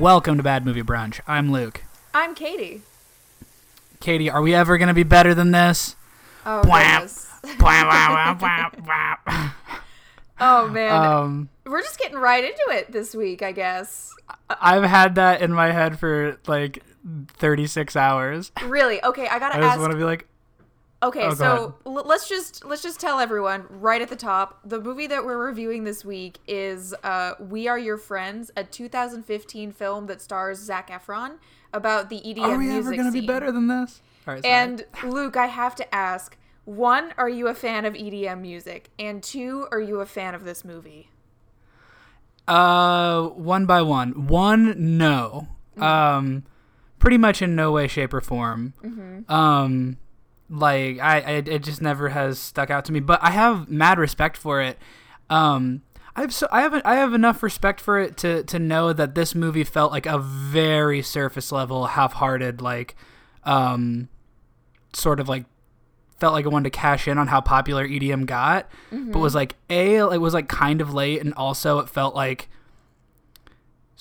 Welcome to Bad Movie Brunch. I'm Luke. I'm Katie. Katie, are we ever going to be better than this? Oh, goodness. Oh man. um, We're just getting right into it this week, I guess. I've had that in my head for like 36 hours. Really? Okay, I gotta I just ask. want to be like, Okay, Oh, so l- let's just let's just tell everyone right at the top. The movie that we're reviewing this week is uh, "We Are Your Friends," a 2015 film that stars Zac Efron about the EDM music. are we ever going to be better than this? Right. And Luke, I have to ask: one, are you a fan of EDM music? And two, are you a fan of this movie? Uh, one by one. One, no. Mm-hmm. Um, pretty much in no way, shape, or form. Mm-hmm. Um, like I, I, it just never has stuck out to me. But I have mad respect for it. Um, I have so I have I have enough respect for it to to know that this movie felt like a very surface level, half-hearted, like, um, sort of like felt like it wanted to cash in on how popular EDM got, but was like a it was like kind of late, and also it felt like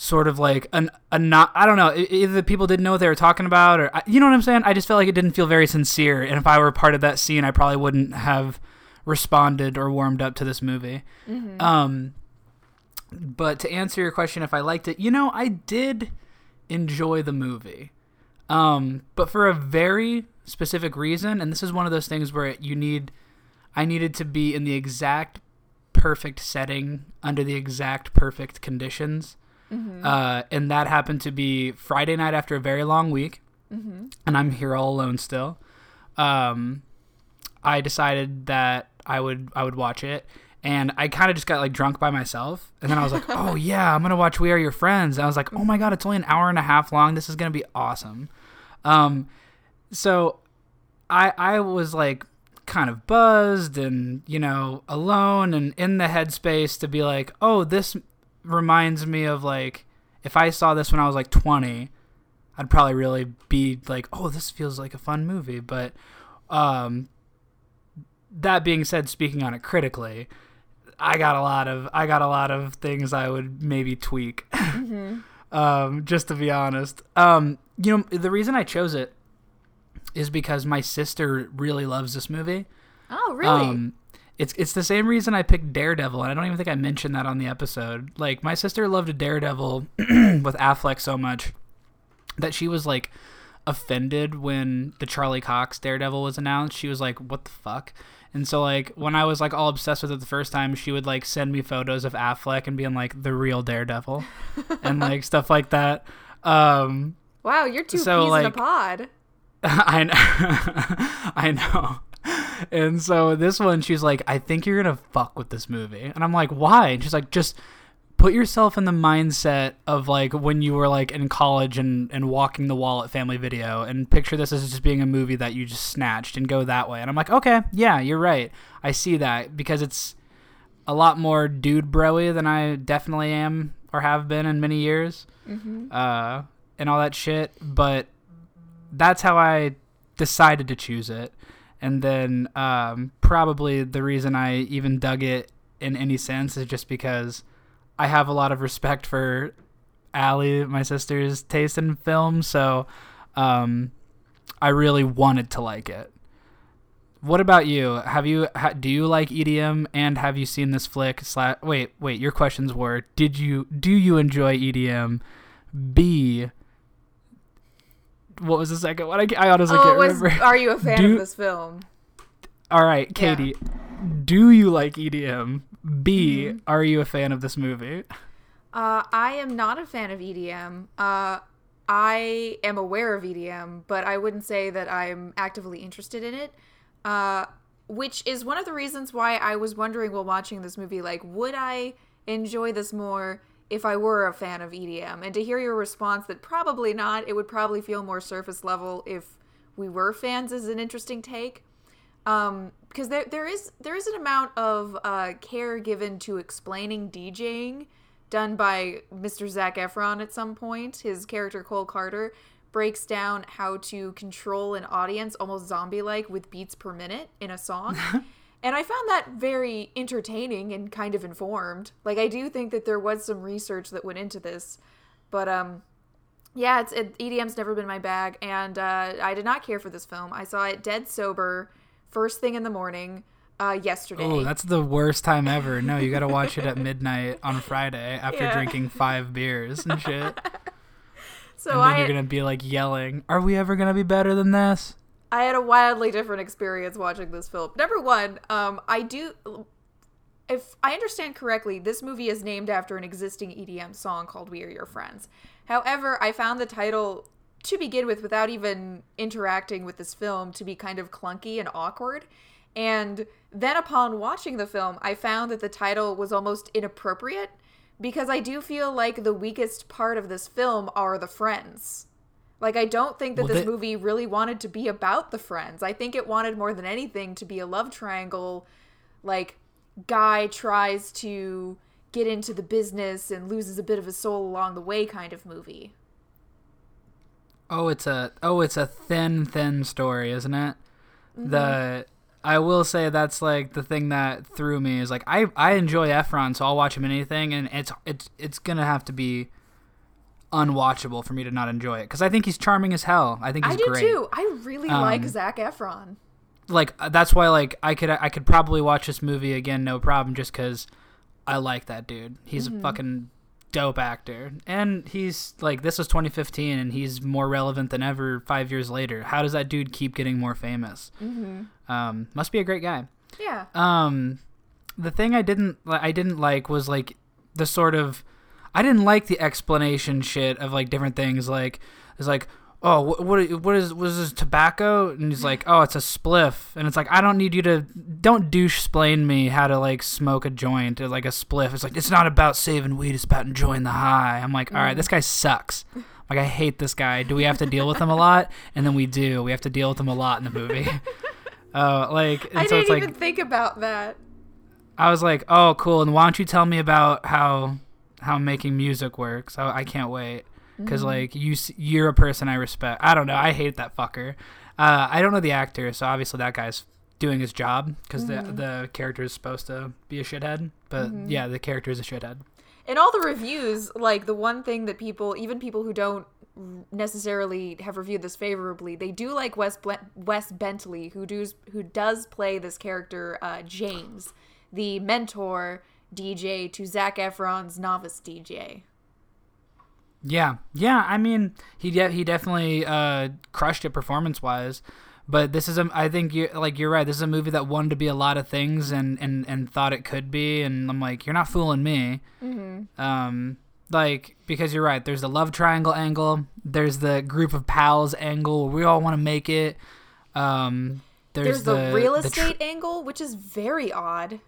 sort of like an a not I don't know either the people didn't know what they were talking about or you know what I'm saying. I just felt like it didn't feel very sincere, and if I were part of that scene, I probably wouldn't have responded or warmed up to this movie. Um, but to answer your question, if I liked it, you know, I did enjoy the movie. Um, but for a very specific reason, and this is one of those things where you need, I needed to be in the exact perfect setting under the exact perfect conditions. Uh, and that happened to be Friday night after a very long week, and I'm here all alone still. Um, I decided that I would I would watch it, and I kind of just got like drunk by myself, and then I was like, oh yeah, I'm gonna watch We Are Your Friends. And I was like, oh my god, it's only an hour and a half long. This is gonna be awesome. Um, so I I was like kind of buzzed and you know alone and in the headspace to be like, oh, this reminds me of like if I saw this when I was like 20, I'd probably really be like, oh, this feels like a fun movie. But um, that being said, speaking on it critically, I got a lot of I got a lot of things I would maybe tweak. um, just to be honest, um, you know, the reason I chose it is because my sister really loves this movie. Oh, really? Um, it's it's the same reason I picked Daredevil, and I don't even think I mentioned that on the episode. Like my sister loved Daredevil with Affleck so much that she was like offended when the Charlie Cox Daredevil was announced. She was like, "What the fuck?" And so like when I was like all obsessed with it the first time, she would like send me photos of Affleck and being like the real Daredevil and like stuff like that. Um, wow, you're two so, peas in a like- pod. I know. I know. And so this one, she's like, I think you're gonna fuck with this movie, and I'm like, why? And she's like, just put yourself in the mindset of like when you were like in college and and walking the wall at Family Video, and picture this as just being a movie that you just snatched and go that way. And I'm like, okay, yeah, you're right. I see that because it's a lot more dude broy than I definitely am or have been in many years, uh, and all that shit. But that's how I decided to choose it. And then um, probably the reason I even dug it in any sense is just because I have a lot of respect for Allie, my sister's taste in film. So um, I really wanted to like it. What about you? Have you ha, do you like EDM and have you seen this flick? Sla- wait, wait. Your questions were: Did you do you enjoy EDM? B. What was the second one? I, I honestly oh, can't was, remember. are you a fan Do- of this film? All right, Yeah. Katie. Do you like EDM? B. Mm-hmm. Are you a fan of this movie? Uh, I am not a fan of EDM. Uh, I am aware of EDM, but I wouldn't say that I'm actively interested in it. Uh, which is one of the reasons why I was wondering while watching this movie, like, would I enjoy this more if I were a fan of EDM? And to hear your response that probably not, it would probably feel more surface level if we were fans is an interesting take um because there there is there is an amount of uh care given to explaining DJing done by Mr. Zac Efron at some point. His character Cole Carter breaks down how to control an audience almost zombie like with beats per minute in a song. and I found that very entertaining and kind of informed. Like I do think that there was some research that went into this. But um, yeah, it's it, EDM's never been my bag, and uh, I did not care for this film. I saw it dead sober, first thing in the morning. Uh, yesterday. Oh, that's the worst time ever. No, you got to watch it at midnight on Friday after Yeah. drinking five beers and shit. so and then I you're gonna be like yelling, "Are we ever gonna be better than this?" I had a wildly different experience watching this film. Number one, um, I do. If I understand correctly, this movie is named after an existing EDM song called "We Are Your Friends." However, I found the title to begin with, without even interacting with this film, to be kind of clunky and awkward. And then upon watching the film, I found that the title was almost inappropriate because I do feel like the weakest part of this film are the friends. Like I don't think that Well, this they- movie really wanted to be about the friends. I think it wanted more than anything to be a love triangle like guy tries to get into the business and loses a bit of his soul along the way kind of movie. Oh, it's a oh, it's a thin, thin story, isn't it? Mm-hmm. The I will say that's like the thing that threw me is like I I enjoy Efron, so I'll watch him in anything, and it's it's it's gonna have to be unwatchable for me to not enjoy it because I think he's charming as hell. I think he's I do great. too. I really like Um, Zac Efron. Like uh, that's why like I could I could probably watch this movie again, no problem, just because I like that dude. He's Mm-hmm. a fucking dope actor, and he's like this was 2015, and he's more relevant than ever five years later. How does that dude keep getting more famous? Mm-hmm. Um, must be a great guy. Yeah. Um, the thing I didn't I didn't like was like the sort of I didn't like the explanation shit of like different things. Like it's like oh what what, what is was this tobacco? And he's like oh it's a spliff. And it's like I don't need you to don't douche explain me how to like smoke a joint or like a spliff. It's like it's not about saving weed. It's about enjoying the high. I'm like all right this guy sucks. Like I hate this guy. Do we have to deal with him a lot? And then we do. We have to deal with him a lot in the movie. Uh, like and I so didn't it's like even think about that. I was like, "Oh, cool." And why don't you tell me about how how making music works? I, I can't wait because like you s- you're a person I respect. I don't know. I hate that fucker. Uh, I don't know the actor, so obviously that guy's doing his job because the the character is supposed to be a shithead. But yeah, the character is a shithead. in all the reviews, like the one thing that people, even people who don't necessarily have reviewed this favorably, they do like Wes Ble- Wes Bentley, who does who does play this character uh, James, the mentor DJ to Zac Efron's novice DJ. Yeah, yeah. I mean, he de- he definitely uh, crushed it performance wise. But this is a, I think you like you're right. This is a movie that wanted to be a lot of things and and and thought it could be. And I'm like, you're not fooling me. Mm-hmm. Um, like because you're right. There's the love triangle angle. There's the group of pals angle. We all want to make it. Um, There's, there's, the, real the tr- estate angle, which is very odd.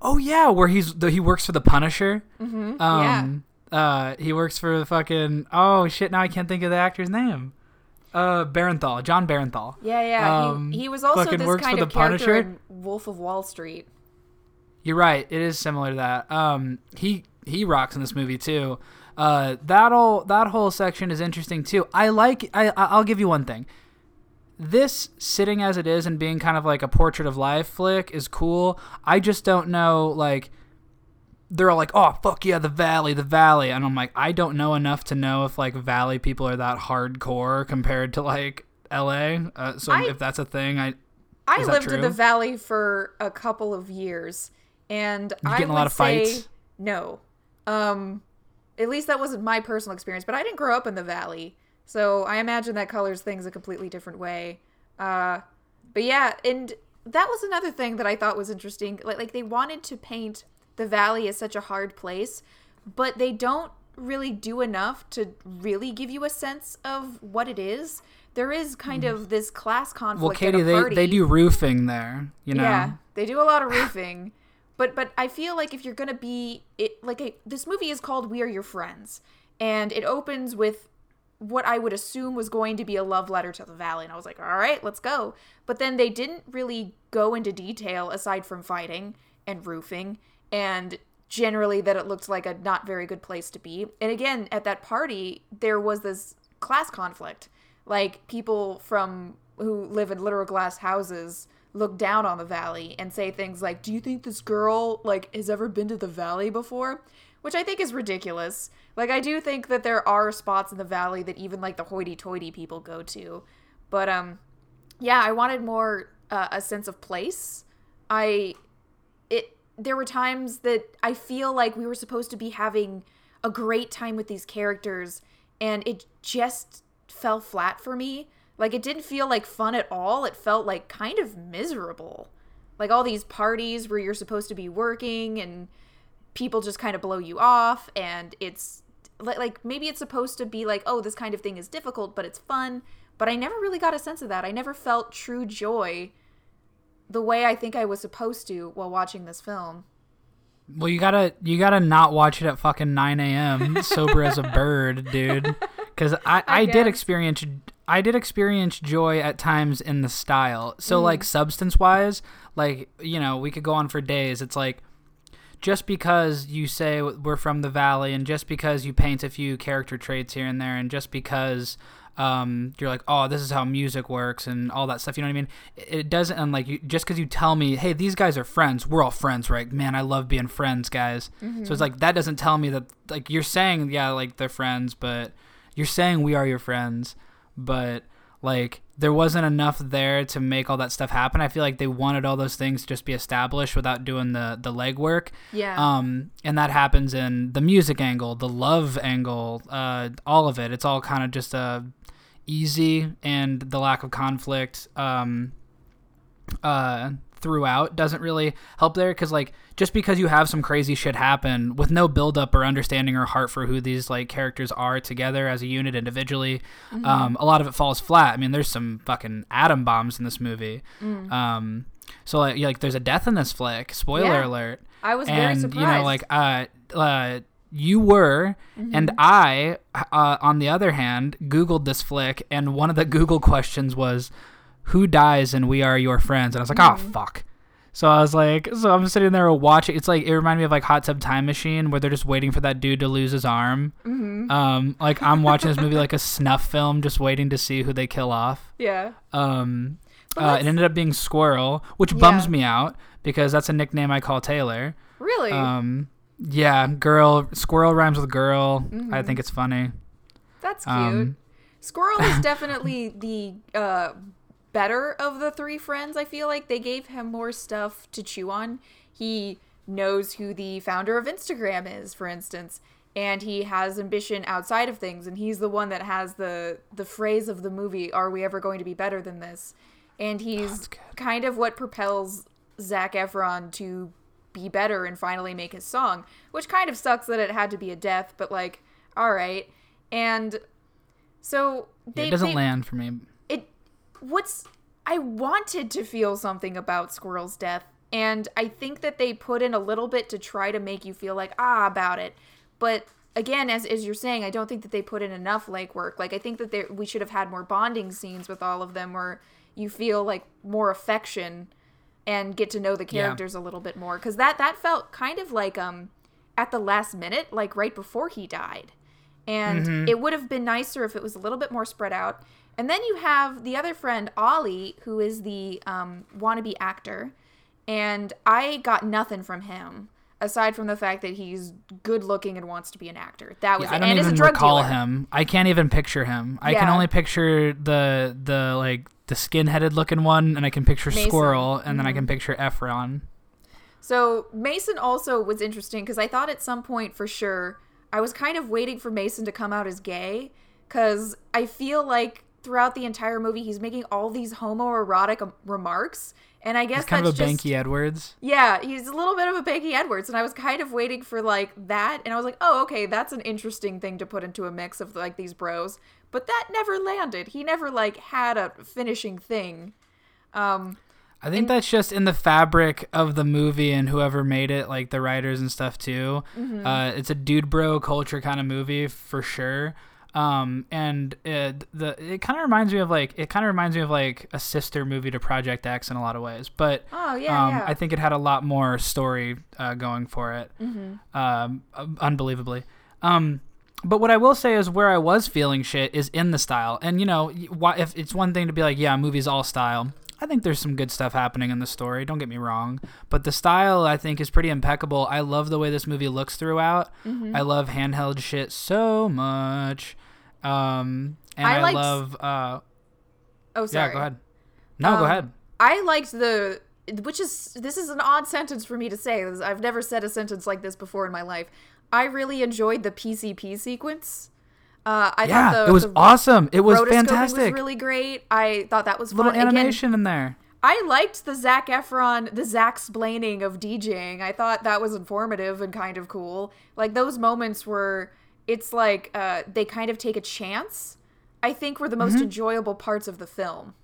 Oh yeah, where he's the, he works for the Punisher. Mm-hmm. Um, uh, he works for the fucking. Oh shit! Now I can't think of the actor's name. Uh, Bernthal, Jon Bernthal. yeah, yeah, yeah. um, he, he was also this works kind for of the character Punisher. in Wolf of Wall Street. You're right. It is similar to that. Um, he he rocks in this movie too. Uh, that whole that whole section is interesting too. I like. I- I'll give you one thing. This sitting as it is and being kind of like a portrait of life flick is cool. I just don't know like. They're all like, "Oh fuck yeah, the Valley, the Valley," and I'm like, I don't know enough to know if like Valley people are that hardcore compared to like L.A. Uh, so I- if that's a thing, I I lived in the valley for a couple of years, and You I in a would lot of say fights? no. Um, at least that wasn't my personal experience. But I didn't grow up in the valley, so I imagine that colors things a completely different way. Uh, but yeah, and that was another thing that I thought was interesting. Like, like they wanted to paint the valley as such a hard place, but they don't really do enough to really give you a sense of what it is. There is kind of this class conflict. Well, at Katie, they they do roofing there. You know. Yeah, they do a lot of roofing. but but I feel like if you're gonna be it like a, this movie is called We Are Your Friends, and it opens with what I would assume was going to be a love letter to the valley, and I was like, all right, let's go. But then they didn't really go into detail aside from fighting and roofing and generally that it looked like a not very good place to be. And again, at that party, there was this class conflict. Like people from who live in literal glass houses look down on the valley and say things like, "Do you think this girl like has ever been to the valley before?" Which I think is ridiculous. Like I do think that there are spots in the valley that even like the hoity-toity people go to, but um, yeah, I wanted more uh, a sense of place. I it there were times that I feel like we were supposed to be having a great time with these characters and it just fell flat for me. Like it didn't feel like fun at all. It felt like kind of miserable. Like all these parties where you're supposed to be working and people just kind of blow you off and it's like maybe it's supposed to be like oh this kind of thing is difficult but it's fun but i never really got a sense of that i never felt true joy the way i think i was supposed to while watching this film well you gotta you gotta not watch it at fucking 9 a.m sober as a bird dude because I, I, I did experience I did experience joy at times in the style. So mm. like substance wise, like you know, we could go on for days. It's like just because you say we're from the valley and just because you paint a few character traits here and there and just because um, you're like oh this is how music works and all that stuff you know what i mean? It doesn't and like you, just because you tell me hey these guys are friends we're all friends right? Man i love being friends guys. Mm-hmm. so it's like that doesn't tell me that like you're saying yeah like they're friends but you're saying we are your friends but like there wasn't enough there to make all that stuff happen. I feel like they wanted all those things to just be established without doing the the legwork. Yeah. Um, and that happens in the music angle, the love angle, uh, all of it. It's all kind of just a uh, easy and the lack of conflict. Um, uh, throughout doesn't really help there because like just because you have some crazy shit happen with no build up or understanding or heart for who these like characters are together as a unit individually mm-hmm. um, a lot of it falls flat i mean there's some fucking atom bombs in this movie mm. um, so like, like there's a death in this flick spoiler yeah. alert i was and, very surprised you know like uh, uh you were mm-hmm. and i uh, on the other hand googled this flick and one of the google questions was who dies and we are your friends? And i was like oh fuck. So i was like so i'm sitting there watching it's like it reminded me of like hot tub time machine where they're just waiting for that dude to lose his arm. Mm-hmm. um like i'm watching this movie like a snuff film just waiting to see who they kill off. Yeah. Um uh, it ended up being squirrel which yeah. bums me out because that's a nickname i call taylor. Really? Um yeah girl squirrel rhymes with girl. Mm-hmm. i think it's funny. That's cute. Um, squirrel is definitely the uh better of the three friends. I feel like they gave him more stuff to chew on. He knows who the founder of Instagram is, for instance, and he has ambition outside of things and he's the one that has the the phrase of the movie, are we ever going to be better than this? And he's kind of what propels Zac Efron to be better and finally make his song, which kind of sucks that it had to be a death, but like all right. And so they, yeah, it doesn't they, land for me what's I wanted to feel something about Squirrel's death, and I think that they put in a little bit to try to make you feel like ah about it. But again, as as you're saying, I don't think that they put in enough legwork. Like I think that there we should have had more bonding scenes with all of them, where you feel like more affection and get to know the characters yeah. a little bit more. Because that that felt kind of like um at the last minute, like right before he died. And mm-hmm. it would have been nicer if it was a little bit more spread out. And then you have the other friend, Ollie, who is the um, wannabe actor. And I got nothing from him aside from the fact that he's good looking and wants to be an actor. That was yeah, it. I don't and even recall dealer. him. I can't even picture him. I yeah. can only picture the the like the skin-headed looking one, and I can picture Mason. Squirrel, and mm-hmm. then I can mm-hmm. picture Efron. So Mason also was interesting because I thought at some point for sure I was kind of waiting for Mason to come out as gay because I feel like throughout the entire movie he's making all these homoerotic um, remarks and I guess he's kind that's of a just, Banky Edwards. Yeah, he's a little bit of a Banky Edwards, and I was kind of waiting for like that, and I was like, oh, okay, that's an interesting thing to put into a mix of like these bros, but that never landed. He never like had a finishing thing. Um, I think and, that's just in the fabric of the movie and whoever made it, like the writers and stuff too. Mm-hmm. Uh, it's a dude bro culture kind of movie for sure um and it, the it kind of reminds me of like it kind of reminds me of like a sister movie to project x in a lot of ways but oh yeah, um, yeah. i think it had a lot more story uh, going for it mm-hmm. um unbelievably um but what I will say is where I was feeling shit is in the style, and you know, if it's one thing to be like, yeah, movie's all style. I think there's some good stuff happening in the story. Don't get me wrong, but the style I think is pretty impeccable. I love the way this movie looks throughout. Mm-hmm. I love handheld shit so much. Um, and I I, liked- love. Uh, Oh, sorry. yeah, go ahead. No, go Um, ahead. I liked the which is this is an odd sentence for me to say. I've never said a sentence like this before in my life. I really enjoyed the PCP sequence. Uh, I Yeah, thought the, it was the awesome. It was fantastic. Was really great. I thought that was Little fun. Again, animation in there. I liked the Zac Efron, the Zach splaining of DJing. I thought that was informative and kind of cool. Like those moments where it's like uh, they kind of take a chance. I think were the most Mm-hmm. enjoyable parts of the film.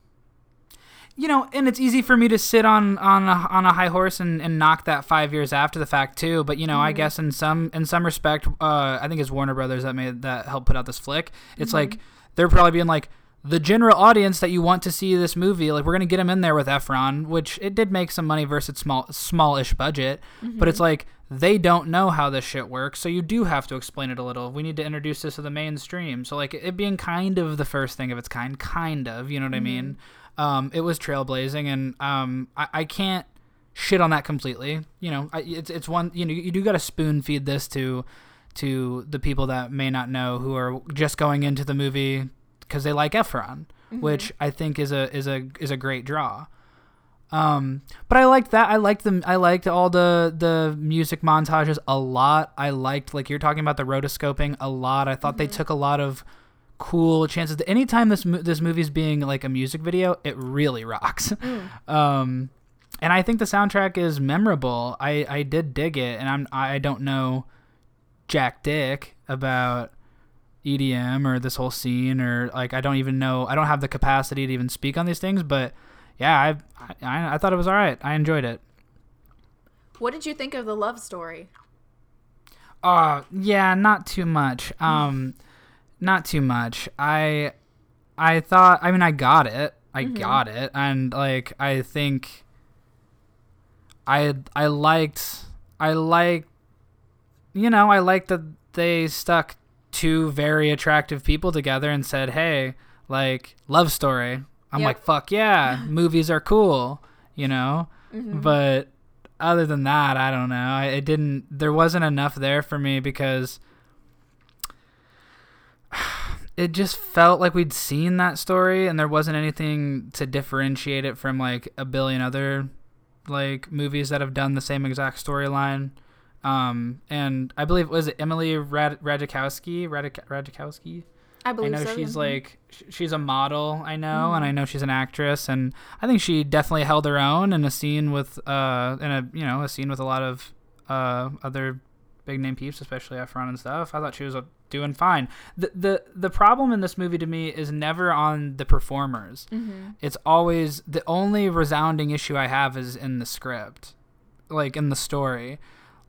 you know, and it's easy for me to sit on on a, on a high horse and, and knock that five years after the fact too. But you know, I guess in some in some respect, uh, I think it's Warner Brothers that made that helped put out this flick. It's like they're probably being like the general audience that you want to see this movie. Like we're gonna get them in there with Efron, which it did make some money versus small smallish budget. But it's like they don't know how this shit works, so you do have to explain it a little. We need to introduce this to the mainstream. So like it being kind of the first thing of its kind, kind of, you know what I mean? Um, it was trailblazing, and um, I, I can't shit on that completely. You know, I, it's it's one. You know, you do got to spoon feed this to to the people that may not know who are just going into the movie because they like Efron, which I think is a is a is a great draw. Um, but I liked that. I liked them. I liked all the the music montages a lot. I liked like you're talking about the rotoscoping a lot. I thought they took a lot of cool chances. Anytime this mo- this movie's being like a music video, it really rocks. um, and I think the soundtrack is memorable. I I did dig it, and I'm I don't know jack dick about EDM or this whole scene or like I don't even know. I don't have the capacity to even speak on these things, but yeah, I I, I thought it was all right. I enjoyed it. What did you think of the love story? Uh yeah, not too much. Um not too much. I I thought I mean I got it. I got it. And like I think I I liked I liked you know, I liked that they stuck two very attractive people together and said, "Hey, like love story." I'm Yep. like, "Fuck yeah, movies are cool," you know? But other than that, I don't know. I, it didn't. There wasn't enough there for me because it just felt like we'd seen that story, and there wasn't anything to differentiate it from like a billion other like movies that have done the same exact storyline. Um, and I believe was it Emily Rad- Ratajkowski? Radik- Ratajkowski? I I know so. she's mhm. like she's a model. I know, and I know she's an actress, and I think she definitely held her own in a scene with uh in a you know a scene with a lot of uh other big name peeps, especially Efron and stuff. I thought she was uh, doing fine. The the the problem in this movie to me is never on the performers. Mm-hmm. It's always the only resounding issue I have is in the script, like in the story.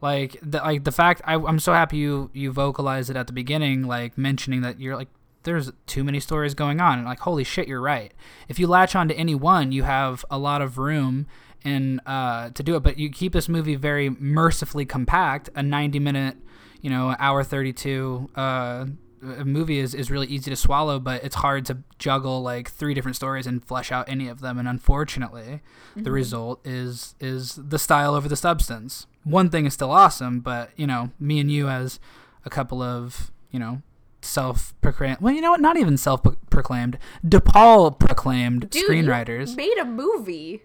Like the like the fact I, I'm so happy you you vocalized it at the beginning, like mentioning that you're like there's too many stories going on. And like holy shit, you're right. If you latch on to any one, you have a lot of room and uh, to do it. But you keep this movie very mercifully compact. A 90 minute, you know, hour 32 uh, a movie is, is really easy to swallow, but it's hard to juggle like three different stories and flesh out any of them. And unfortunately, the result is is the style over the substance. One thing is still awesome, but you know, me and you as a couple of you know self-proclaimed well you know what not even self-proclaimed depaul proclaimed Dude, screenwriters made a movie.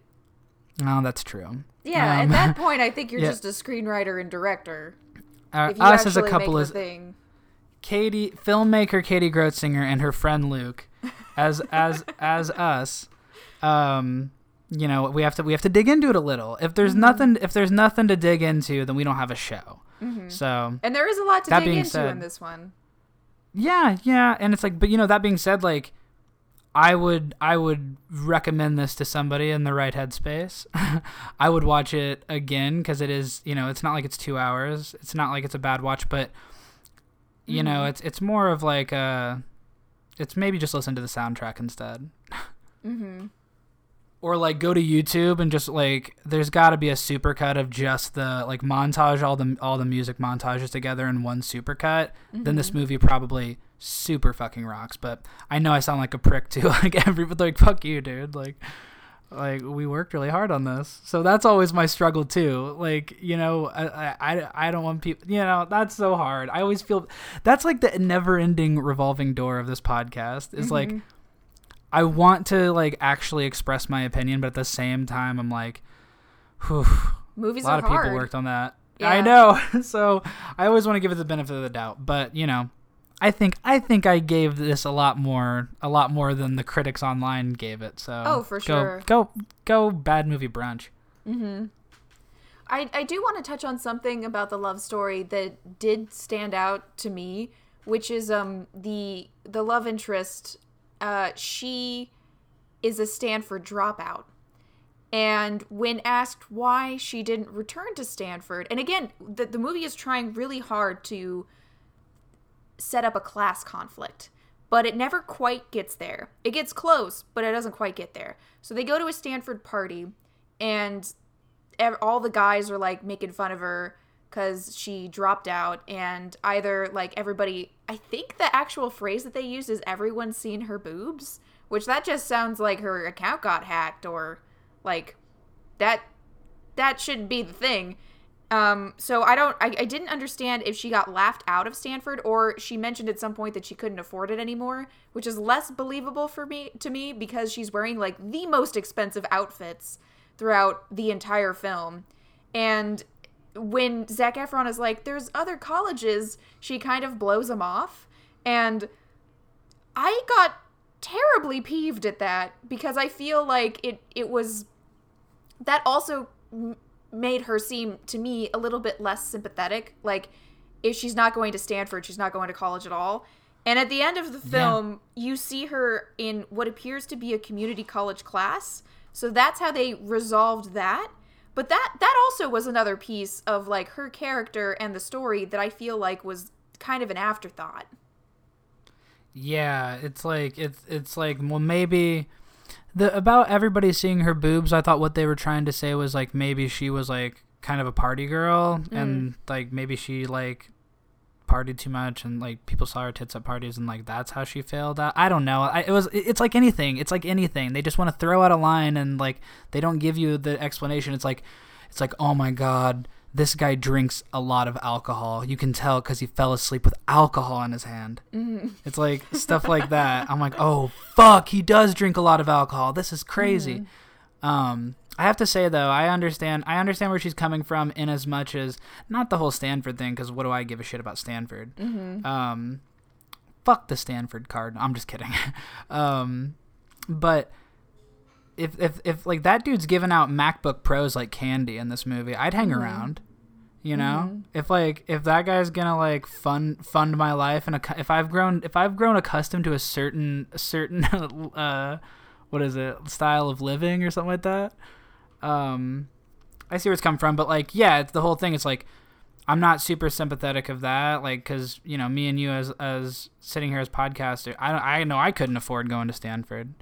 oh that's true Yeah, at Um, that point, I think you're yeah. just a screenwriter and director. uh, us as a couple is thing. Katie, filmmaker Katie Grotzinger and her friend Luke, as as as us, um, you know, we have to we have to dig into it a little. If there's Mm-hmm. nothing if there's nothing to dig into, then we don't have a show. So And there is a lot to That dig being into said- in this one. Yeah, yeah, and it's like, but you know, that being said, like, I would I would recommend this to somebody in the right headspace. I would watch it again because it is, you know, it's not like it's two hours. It's not like it's a bad watch, but you know, it's it's more of like a, it's maybe just listen to the soundtrack instead. Mm-hmm. Or like go to YouTube and just like there's got to be a supercut of just the like montage all the all the music montages together in one supercut. Then this mm-hmm. movie probably super fucking rocks. But I know I sound like a prick too. Like everybody like fuck you, dude. Like, like we worked really hard on this so that's always my struggle too like you know i i, I don't want people you know that's so hard i always feel that's like the never ending revolving door of this podcast is like mm-hmm. I want to like actually express my opinion but at the same time i'm like whew, Movies a lot of people hard. worked on that Yeah. i know so i always want to give it the benefit of the doubt but you know I think I think I gave this a lot more a lot more than the critics online gave it. So Oh, for go, sure. Go go bad movie brunch. Mhm. I, I do want to touch on something about the love story that did stand out to me, which is um the the love interest. Uh, she is a Stanford dropout, and when asked why she didn't return to Stanford, and again, the the movie is trying really hard to set up a class conflict, but it never quite gets there. It gets close, but it doesn't quite get there. So they go to a Stanford party, and all the guys are like making fun of her because she dropped out and either like everybody i think the actual phrase that they use is everyone's seen her boobs which that just sounds like her account got hacked or like that that shouldn't be the thing um so i don't I, I didn't understand if she got laughed out of stanford or she mentioned at some point that she couldn't afford it anymore which is less believable for me to me because she's wearing like the most expensive outfits throughout the entire film. And when Zac Efron is like, there's other colleges, she kind of blows him off. And I got terribly peeved at that because I feel like it, it was that also m- made her seem to me a little bit less sympathetic. Like, if she's not going to Stanford, she's not going to college at all. And at the end of the film, you see her in what appears to be a community college class. So that's how they resolved that. But that that also was another piece of like her character and the story that I feel like was kind of an afterthought. Yeah, it's like it's it's like well maybe the about everybody seeing her boobs. I thought what they were trying to say was like maybe she was like kind of a party girl and mm. like maybe she like partied too much and like people saw her tits at parties and like that's how she failed out. I don't know. I, it was it's like anything. It's like anything. They just want to throw out a line and like they don't give you the explanation. It's like it's like oh my god, this guy drinks a lot of alcohol. You can tell because he fell asleep with alcohol in his hand. It's like stuff like that. I'm like, oh fuck, he does drink a lot of alcohol. This is crazy. Um, I have to say though, I understand. I understand where she's coming from in as much as not the whole Stanford thing, because what do I give a shit about Stanford? Um, fuck the Stanford card. I'm just kidding. um, but if if if like that dude's giving out MacBook Pros like candy in this movie, I'd hang around. You know, if like if that guy's gonna like fund fund my life and ac- if I've grown if I've grown accustomed to a certain a certain uh what is it style of living or something like that, um, I see where it's come from. But like yeah, it's the whole thing. It's like I'm not super sympathetic of that, like because you know me and you as as sitting here as podcaster, I don't, I know I couldn't afford going to Stanford.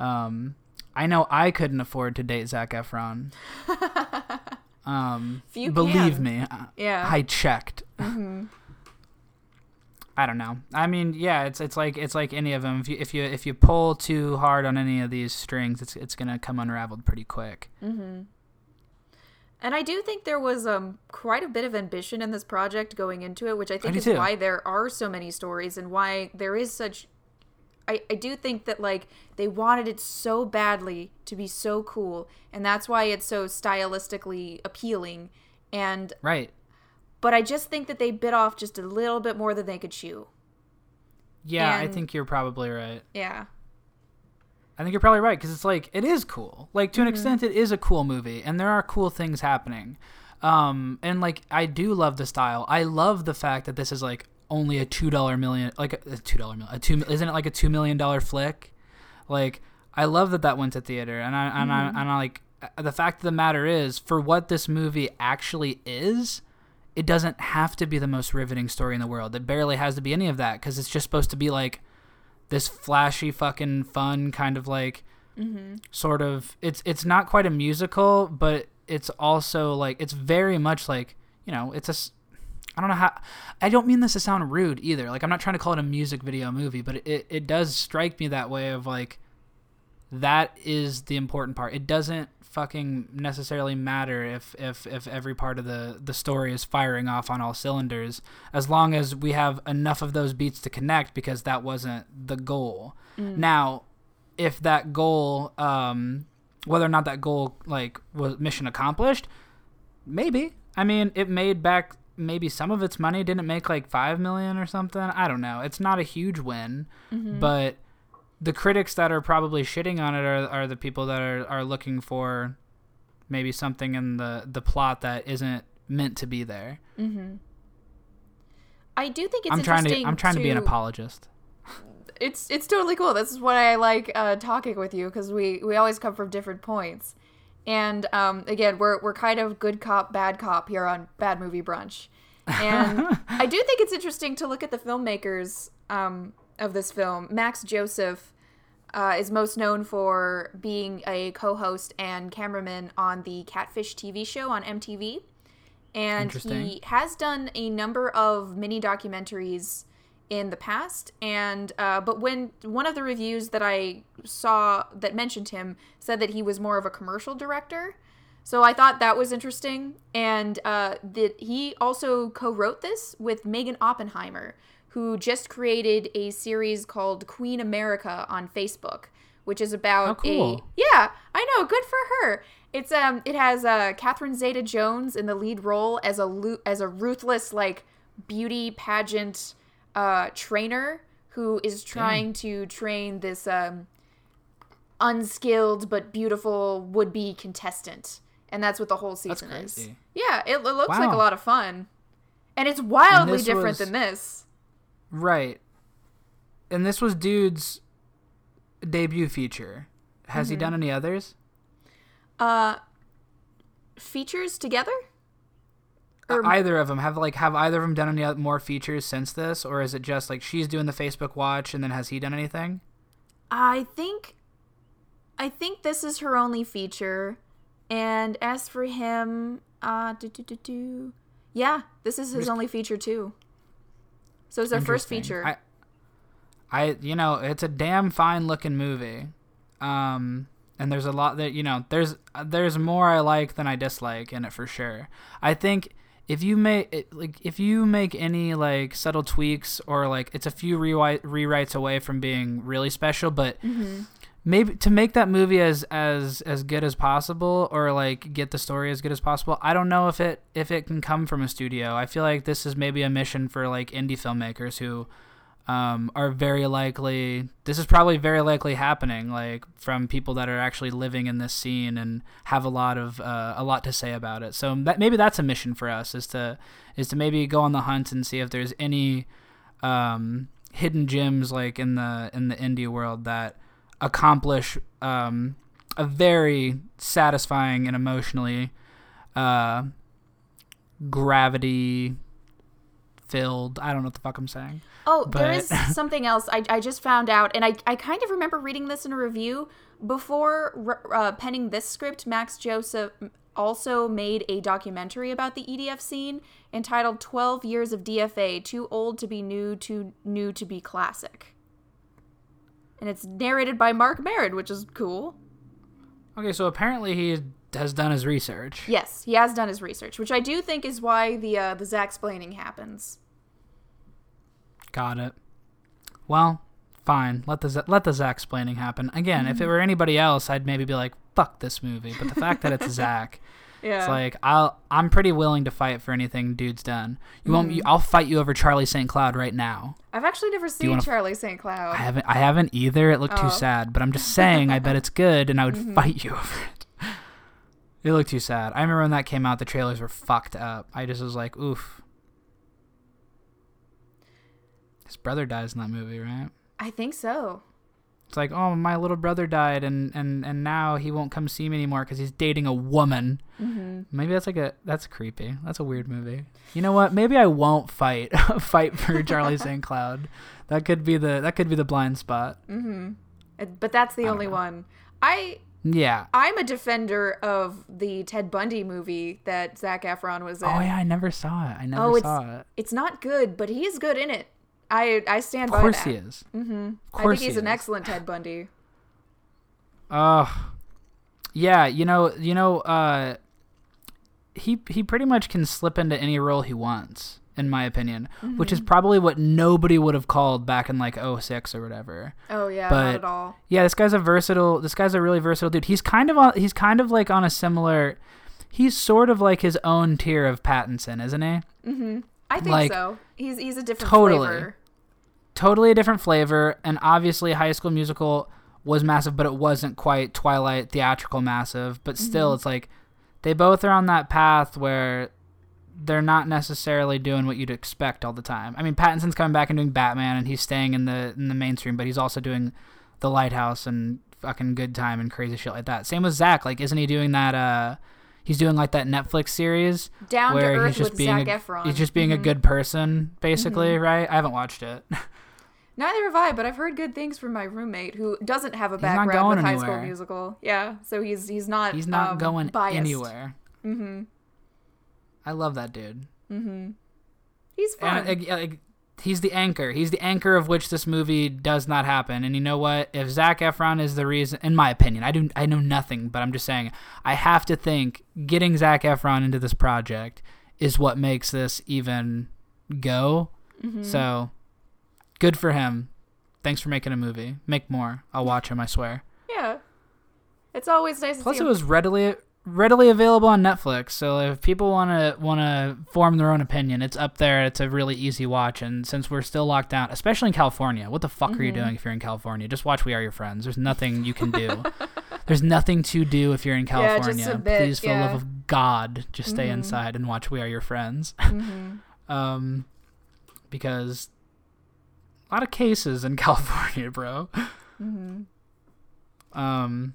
Um, I know I couldn't afford to date Zac Efron. Um, believe can. me, Yeah. I checked. I don't know. I mean, yeah, it's it's like it's like any of them. If you if you if you pull too hard on any of these strings, it's it's gonna come unraveled pretty quick. Mm-hmm. And I do think there was um quite a bit of ambition in this project going into it, which I think do is too. why there are so many stories and why there is such I, I do think that like they wanted it so badly to be so cool and that's why it's so stylistically appealing and Right. But I just think that they bit off just a little bit more than they could chew. Yeah, I think you're probably right. Yeah. I think you're probably right because it's like it is cool. Like to an extent, it is a cool movie, and there are cool things happening. Um, and like I do love the style. I love the fact that this is like only a two dollar million, like a two dollar million, a two isn't it like a two million dollar flick? Like I love that that went to theater, and I and I and I like uh, the fact of the matter is for what this movie actually is. It doesn't have to be the most riveting story in the world. It barely has to be any of that because it's just supposed to be like this flashy fucking fun kind of like mm-hmm. sort of it's it's not quite a musical but it's also like it's very much like you know it's a. I don't know how I don't mean this to sound rude either like I'm not trying to call it a music video movie but it, it does strike me that way of like that is the important part. It doesn't fucking necessarily matter if if if every part of the the story is firing off on all cylinders as long as we have enough of those beats to connect because that wasn't the goal. Now, if that goal um whether or not that goal like was mission accomplished, maybe. I mean, it made back maybe some of its money didn't make like 5 million or something. I don't know. It's not a huge win, but the critics that are probably shitting on it are, are the people that are, are looking for maybe something in the, the plot that isn't meant to be there. I do think it's I'm trying to I'm trying to, be an apologist. it's it's totally cool. This is what I like uh, talking with you because we we always come from different points. And um, again, we're we're kind of good cop, bad cop here on Bad Movie Brunch. And I do think it's interesting to look at the filmmakers um, of this film. Max Joseph uh, is most known for being a co-host and cameraman on the Catfish TV show on MTV, and he has done a number of mini documentaries in the past. And uh, but when one of the reviews that i saw that mentioned him said that he was more of a commercial director. So i thought that was interesting. And uh, that he also co-wrote this with Meaghan Oppenheimer who just created a series called queen america on facebook which is about cool. a yeah i know good for her it's um it has uh catherine zeta jones in the lead role as a as a ruthless like beauty pageant uh, trainer who is trying to train this um, unskilled but beautiful would be contestant. And that's what the whole season is. Yeah, it, it looks like a lot of fun. And it's wildly this different was- than this. Right. And this was dude's debut feature. Has he done any others? Uh, features together? Or- either of them have like have either of them done any more features since this or is it just like she's doing the Facebook watch and then has he done anything? I think I think this is her only feature. And as for him, uh do, do, do, do. Yeah, this is his only feature too. So it's our first feature. I, I, you know, it's a damn fine looking movie. Um, and there's a lot that you know, there's there's more I like than I dislike in it for sure. I think if you make it, like if you make any like subtle tweaks or like it's a few rewrite, rewrites away from being really special, but maybe to make that movie as as as good as possible or like get the story as good as possible i don't know if it if it can come from a studio. I feel like this is maybe a mission for like indie filmmakers who um, are very likely this is probably very likely happening like from people that are actually living in this scene and have a lot of uh, a lot to say about it. So that maybe that's a mission for us is to is to maybe go on the hunt and see if there's any um, hidden gems like in the in the indie world that accomplish um, a very satisfying and emotionally uh, gravity filled. I don't know what the fuck I'm saying. Oh, there But- is something else I, I just found out, and I, I kind of remember reading this in a review. Before uh, penning this script, Max Joseph also made a documentary about the EDF scene entitled 12 Years of DFA Too Old to Be New, Too New to Be Classic. And it's narrated by Mark Merritt, which is cool. Okay, so apparently he has done his research. Yes, he has done his research, which I do think is why the uh, the Zack splaining happens. Got it. Well, fine. Let the let the Zach splaining happen. Again, if it were anybody else, I'd maybe be like, "Fuck this movie." But the fact that it's Zach, Yeah. it's like I'll I'm pretty willing to fight for anything dude's done. You won't. You, mm. I'll fight you over Charlie St. Cloud right now. I've actually never seen wanna Charlie St. Cloud. I haven't. I haven't either. It looked Oh. too sad. But I'm just saying. I bet it's good, and I would mm-hmm. fight you over it. It looked too sad. I remember when that came out, the trailers were fucked up. I just was like, oof. His brother dies in that movie, right? I think so. It's like, oh, my little brother died, and and and now he won't come see me anymore because he's dating a woman. Mm-hmm. Maybe that's like a that's creepy. That's a weird movie. You know what? Maybe I won't fight fight for Charlie St. Cloud. That could be the that could be the blind spot. Mm-hmm. But that's the don't only one. I Yeah. I'm a defender of the Ted Bundy movie that Zac Efron was in. Oh yeah, I never saw it. I never Oh, it's saw it. it's not good, but he is good in it. I I stand by that. Of course he is. Mm-hmm. Of course I think he's he an excellent Ted Bundy. Uh yeah, you know, you know, uh, he he pretty much can slip into any role he wants, in my opinion, which is probably what nobody would have called back in like 06 or whatever. Oh yeah, But- not at all. Yeah, this guy's a versatile. This guy's a really versatile dude. He's kind of on. He's kind of like on a similar. He's sort of like his own tier of Pattinson, isn't he? Mm-hmm. I think Like, so. He's he's a different totally. flavor. Totally a different flavor, and obviously, High School Musical was massive, but it wasn't quite Twilight theatrical massive. But still, Mm-hmm. it's like they both are on that path where they're not necessarily doing what you'd expect all the time. I mean, Pattinson's coming back and doing Batman, and he's staying in the in the mainstream, but he's also doing The Lighthouse and fucking Good Time and crazy shit like that. Same with Zac. Like, isn't he doing that? uh He's doing like that Netflix series Down to where earth he's just with being Zac a, Efron. he's just being a Mhm. good person, basically, Mm-hmm. right? I haven't watched it. Neither have I, but I've heard good things from my roommate who doesn't have a background with High School anywhere. Musical. Yeah, so he's he's not He's not um, going biased. anywhere. Mm-hmm. I love that dude. Mm-hmm. He's fun. And, uh, he's the anchor. He's the anchor of which this movie does not happen. And you know what? If Zac Efron is the reason, in my opinion, I do I know nothing, but I'm just saying I have to think getting Zac Efron into this project is what makes this even go. Mm-hmm. So good for him. Thanks for making a movie. Make more. I'll watch him. I swear. yeah, it's always nice to Plus, it him. was readily readily available on Netflix. So if people want to want to form their own opinion, it's up there. It's a really easy watch. And since we're still locked down, especially in California, what the fuck are you Mm-hmm. doing if you're in California? Just watch We Are Your Friends. There's nothing you can do. There's nothing to do if you're in Yeah, California. submit, Please, for the love of God, just stay Mhm. inside and watch We Are Your Friends. Mhm. um, because a lot of cases in California, bro. Mhm. Um,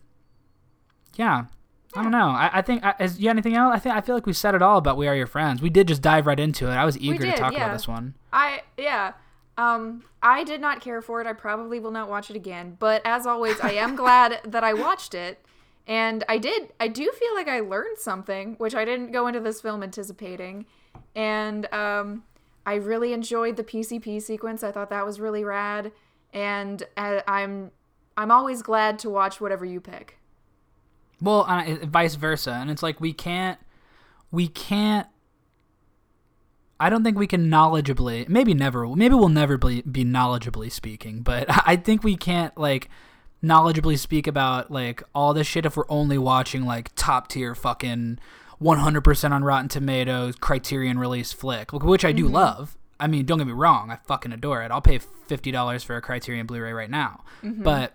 yeah. I don't know. I, I think. I, is you anything else? I think I feel like we said it all about We Are Your Friends. We did just dive right into it. I was eager did, to talk yeah. about this one. I yeah. Um, I did not care for it. I probably will not watch it again. But as always, I am glad that I watched it. And I did. I do feel like I learned something, which I didn't go into this film anticipating. And um, I really enjoyed the PCP sequence. I thought that was really rad. And uh, I'm I'm always glad to watch whatever you pick. Well, uh, it- vice versa, and it's like we can't, we can't. I don't think we can knowledgeably, maybe never, maybe we'll never be, be knowledgeably speaking, but I think we can't like knowledgeably speak about like all this shit if we're only watching like top tier fucking 100% on Rotten Tomatoes Criterion release flick, which I do love. I mean, don't get me wrong, I fucking adore it. I'll pay fifty dollars for a Criterion Blu-ray right now, but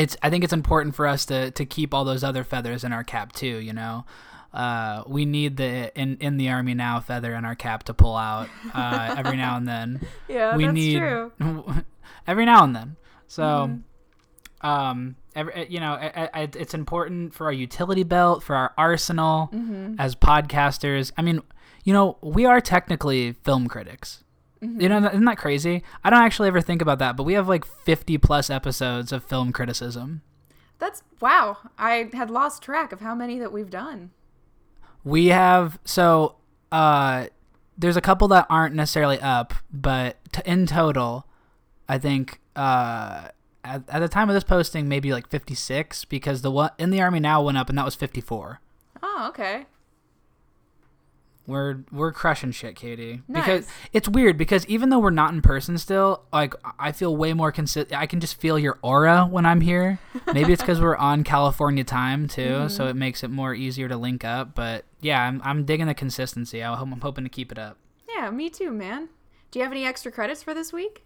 it's I think it's important for us to to keep all those other feathers in our cap too. You know, uh, we need the in in the army now feather in our cap to pull out uh, every now and then. Yeah, we that's need true. every now and then. So, Mm-hmm. um, every, you know, I, I, it's important for our utility belt, for our arsenal Mm-hmm. as podcasters. I mean, you know, we are technically film critics. Mm-hmm. You know, isn't that crazy? I don't actually ever think about that, but we have like 50 plus episodes of film criticism. That's wow. I had lost track of how many that we've done. We have so uh there's a couple that aren't necessarily up, but t- in total, I think uh at, at the time of this posting maybe like 56 because the one in the army now went up and that was 54. Oh, okay. We're we're crushing shit, Katie. Nice. Because it's weird because even though we're not in person still, like I feel way more consistent. I can just feel your aura when I'm here. Maybe it's because we're on California time too, so Mm-hmm. it makes it more easier to link up. But yeah, I'm I'm digging the consistency. I hope, I'm hoping to keep it up. Yeah, me too, man. Do you have any extra credits for this week?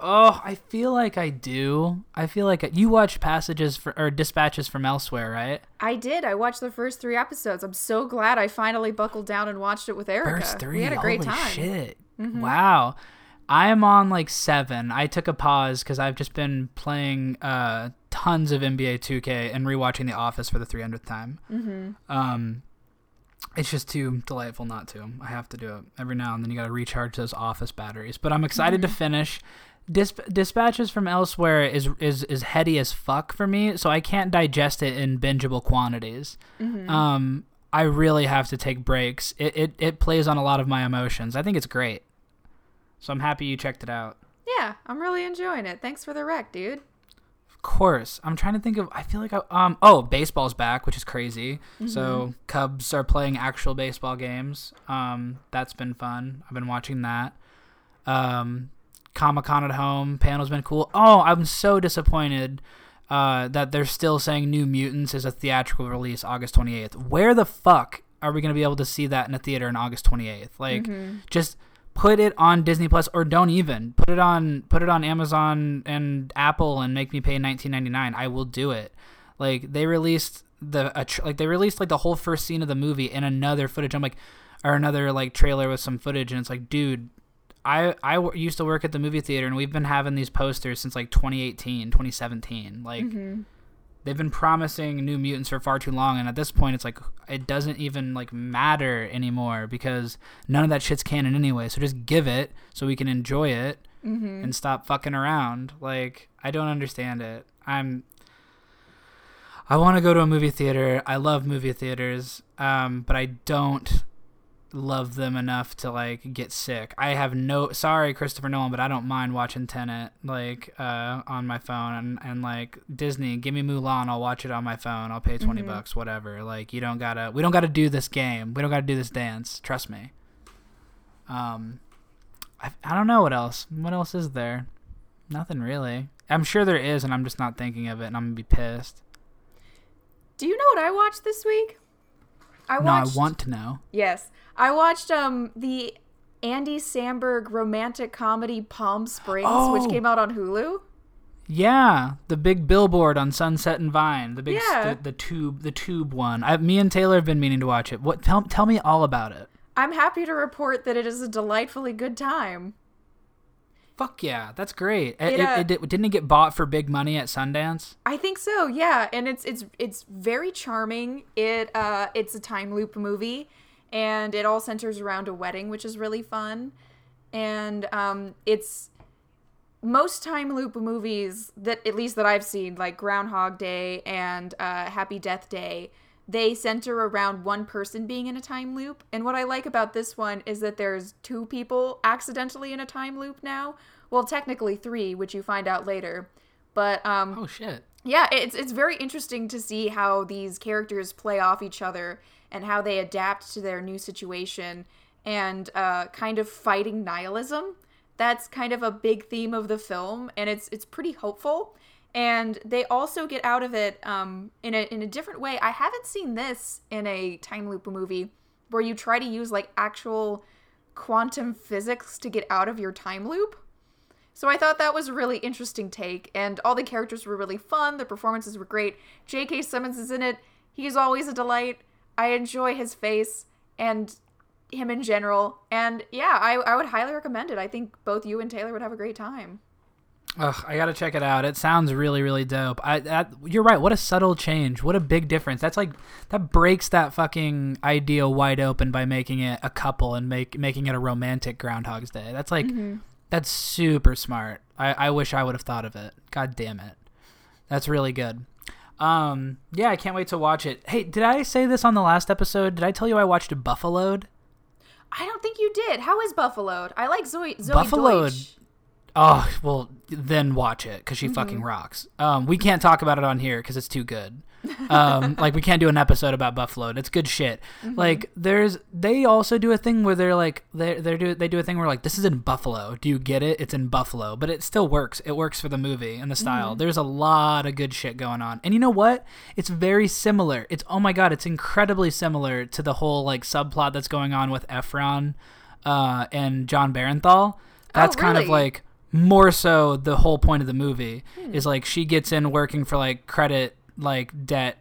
Oh, I feel like I do. I feel like I, you watch passages for, or dispatches from elsewhere, right? I did. I watched the first three episodes. I'm so glad I finally buckled down and watched it with Erica. First three. We had a great Holy time. shit! Wow. I am on like seven. I took a pause because I've just been playing uh, tons of NBA 2K and rewatching The Office for the 300th time. Mm-hmm. Um, it's just too delightful not to. I have to do it every now and then. You got to recharge those Office batteries. But I'm excited to finish. Dis- Dispatches from Elsewhere is is is heady as fuck for me, so I can't digest it in bingeable quantities. Um, I really have to take breaks. It, it it plays on a lot of my emotions. I think it's great. So I'm happy you checked it out. Yeah, I'm really enjoying it. Thanks for the rec, dude. Of course. I'm trying to think of. I feel like I, um. Oh, baseball's back, which is crazy. So Cubs are playing actual baseball games. Um, that's been fun. I've been watching that. Um, Comic Con at home panel's been cool. Oh, I'm so disappointed. Uh, that they're still saying New Mutants is a theatrical release August 28th. Where the fuck are we gonna be able to see that in a theater on August 28th? Like, just put it on Disney Plus or don't even put it on put it on Amazon and Apple and make me pay 19.99. I will do it. Like they released the a tr- like they released like the whole first scene of the movie in another footage. I'm like or another like trailer with some footage and it's like dude I I w- used to work at the movie theater and we've been having these posters since like 2018, 2017. Like they've been promising new mutants for far too long and at this point it's like it doesn't even like matter anymore because none of that shit's canon anyway so just give it so we can enjoy it and stop fucking around. Like i don't understand it. I'm i want to go to a movie theater. I love movie theaters um, but i don't love them enough to like get sick. I have no sorry Christopher Nolan, but I don't mind watching Tenet like uh, on my phone and, and like Disney, give me Mulan, I'll watch it on my phone. I'll pay 20 bucks, whatever. Like you don't got to we don't got to do this game. We don't got to do this dance. Trust me. Um I, I don't know what else. What else is there? Nothing really. I'm sure there is and I'm just not thinking of it and I'm going to be pissed. Do you know what I watched this week? I No, I want to know. Yes, I watched um the Andy Samberg romantic comedy Palm Springs, Oh. which came out on Hulu. Yeah, the big billboard on Sunset and Vine, the big Yeah. the, the tube the tube one. I, me and Taylor have been meaning to watch it. What tell tell me all about it. I'm happy to report that it is a delightfully good time. Fuck yeah, that's great. It, uh, it, it- didn't it get bought for big money at Sundance? I think so, yeah, and it's it's it's very charming. It uh it's a time loop movie, and it all centers around a wedding, which is really fun. And um, it's most time loop movies that at least that I've seen, like Groundhog Day and uh, Happy Death Day, they center around one person being in a time loop. And what I like about this one is that there's two people accidentally in a time loop now. Well, technically three, which you find out later. But um, Oh shit. yeah, it's it's very interesting to see how these characters play off each other and how they adapt to their new situation and uh, kind of fighting nihilism. That's kind of a big theme of the film, and it's it's pretty hopeful. And they also get out of it um, in a in a different way. I haven't seen this in a time loop movie where you try to use like actual quantum physics to get out of your time loop. So I thought that was a really interesting take, and all the characters were really fun. The performances were great. J.K. Simmons is in it. He's always a delight. I enjoy his face and him in general. And yeah, I, I would highly recommend it. I think both you and Taylor would have a great time. Ugh, I gotta check it out. It sounds really, really dope. I, that, you're right. What a subtle change. What a big difference. That's like that breaks that fucking idea wide open by making it a couple and make making it a romantic Groundhog's Day. That's like that's super smart. I, I wish I would have thought of it. God damn it. That's really good. Um, yeah, I can't wait to watch it. Hey, did I say this on the last episode? Did I tell you I watched Buffaloed? I don't think you did. How is Buffaloed? I like Zoey Zoey Buffaloed- Deutch. Oh well, then watch it because she fucking rocks. Um, we can't talk about it on here because it's too good. Um, like we can't do an episode about Buffalo. It's good shit. Like there's they also do a thing where they're like they they do they do a thing where like this is in Buffalo. Do you get it? It's in Buffalo, but it still works. It works for the movie and the style. There's a lot of good shit going on. And you know what? It's very similar. It's oh my god, it's incredibly similar to the whole like subplot that's going on with Efron uh, and Jon Bernthal. That's kind of like more so the whole point of the movie is like she gets in working for like credit like debt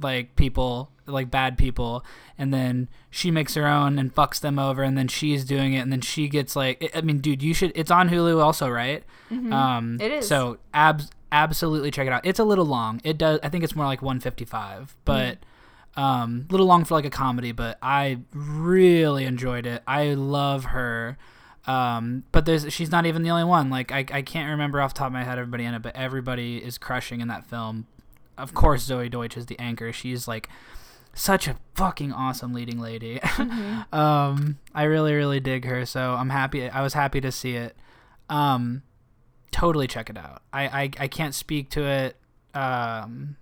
like people like bad people and then she makes her own and fucks them over and then she's doing it and then she gets like I- mean dude you should it's on hulu also right? Um It is. so abs absolutely check it out. It's a little long. It does i think it's more like 155 but um a little long for like a comedy but i really enjoyed it. I love her um but there's she's not even the only one. Like I, I can't remember off the top of my head everybody in it but everybody is crushing in that film. Of course Zoey Deutch is the anchor. She's like such a fucking awesome leading lady. Um i really really dig her so i'm happy i was happy to see it. Um totally check it out. I i, I can't speak to it um,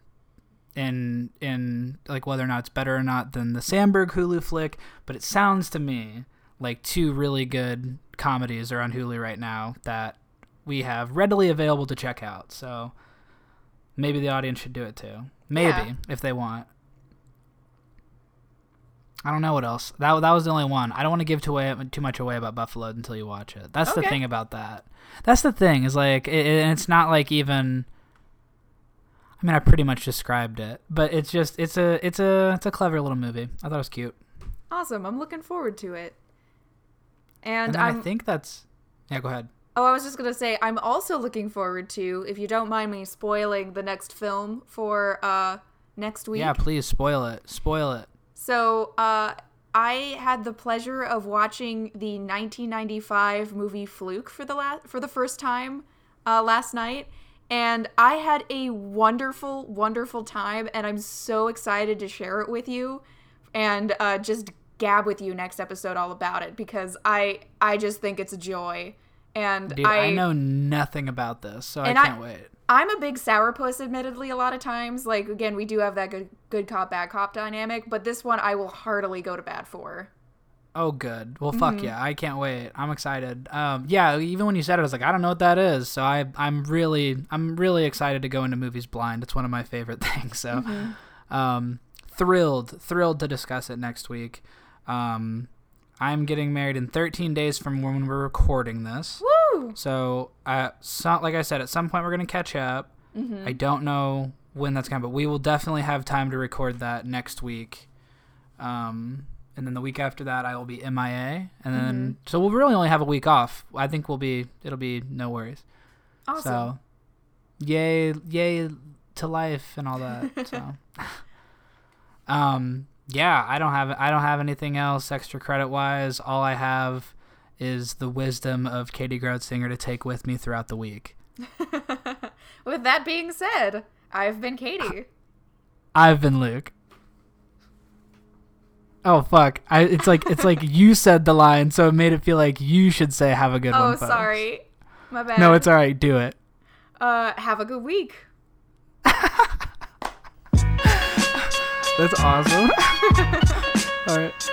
in in like whether or not it's better or not than the Samberg Hulu flick, but it sounds to me like two really good comedies are on Hulu right now that we have readily available to check out. So maybe the audience should do it too. Maybe Yeah. if they want. I don't know what else. That that was the only one. I don't want to give too away too much away about Buffalo until you watch it. That's the thing about that. That's the thing is like, it, it- and it's not like even. I mean, I pretty much described it, but it's just it's a it's a it's a clever little movie. I thought it was cute, Awesome. I'm looking forward to it. And, and I think that's yeah. Go ahead. Oh, I was just gonna say I'm also looking forward to, if you don't mind me spoiling the next film for uh next week. Yeah, please spoil it. Spoil it. So, uh I had the pleasure of watching the 1995 movie Fluke for the last for the first time uh, last night, and I had a wonderful, wonderful time, and I'm so excited to share it with you, and uh, just gab with you next episode all about it because I I just think it's a joy, and Dude, I, know nothing about this, so I can't wait. I'm a big sourpuss, admittedly, a lot of times. Like, again, we do have that good good cop, bad cop dynamic, but this one I will heartily go to bat for. Oh, good. Well, Mm-hmm. fuck yeah! I can't wait. I'm excited. Um, yeah. Even when you said it, I was like, I don't know what that is. So I, I'm really, I'm really excited to go into movies blind. It's one of my favorite things. So, Mm-hmm. um, thrilled, thrilled to discuss it next week. Um, I'm getting married in 13 days from when we're recording this. Woo! So, uh, so, like I said, at some point we're gonna catch up. Mm-hmm. I don't know when that's gonna, but we will definitely have time to record that next week. Um, and then the week after that, I will be MIA, and then Mm-hmm. so we'll really only have a week off. I think we'll be, it'll be no worries. Awesome. So, yay, yay to life and all that. so, um, yeah, I don't have, I don't have anything else extra credit wise. All I have is the wisdom of Katie Groudsinger to take with me throughout the week. With that being said, I've been Katie. I've been Luke. Oh fuck! I it's like it's like you said the line, so it made it feel like you should say "Have a good one." oh, folks." sorry. My bad. No, it's all right. Do it. Uh, have a good week. That's awesome. all right.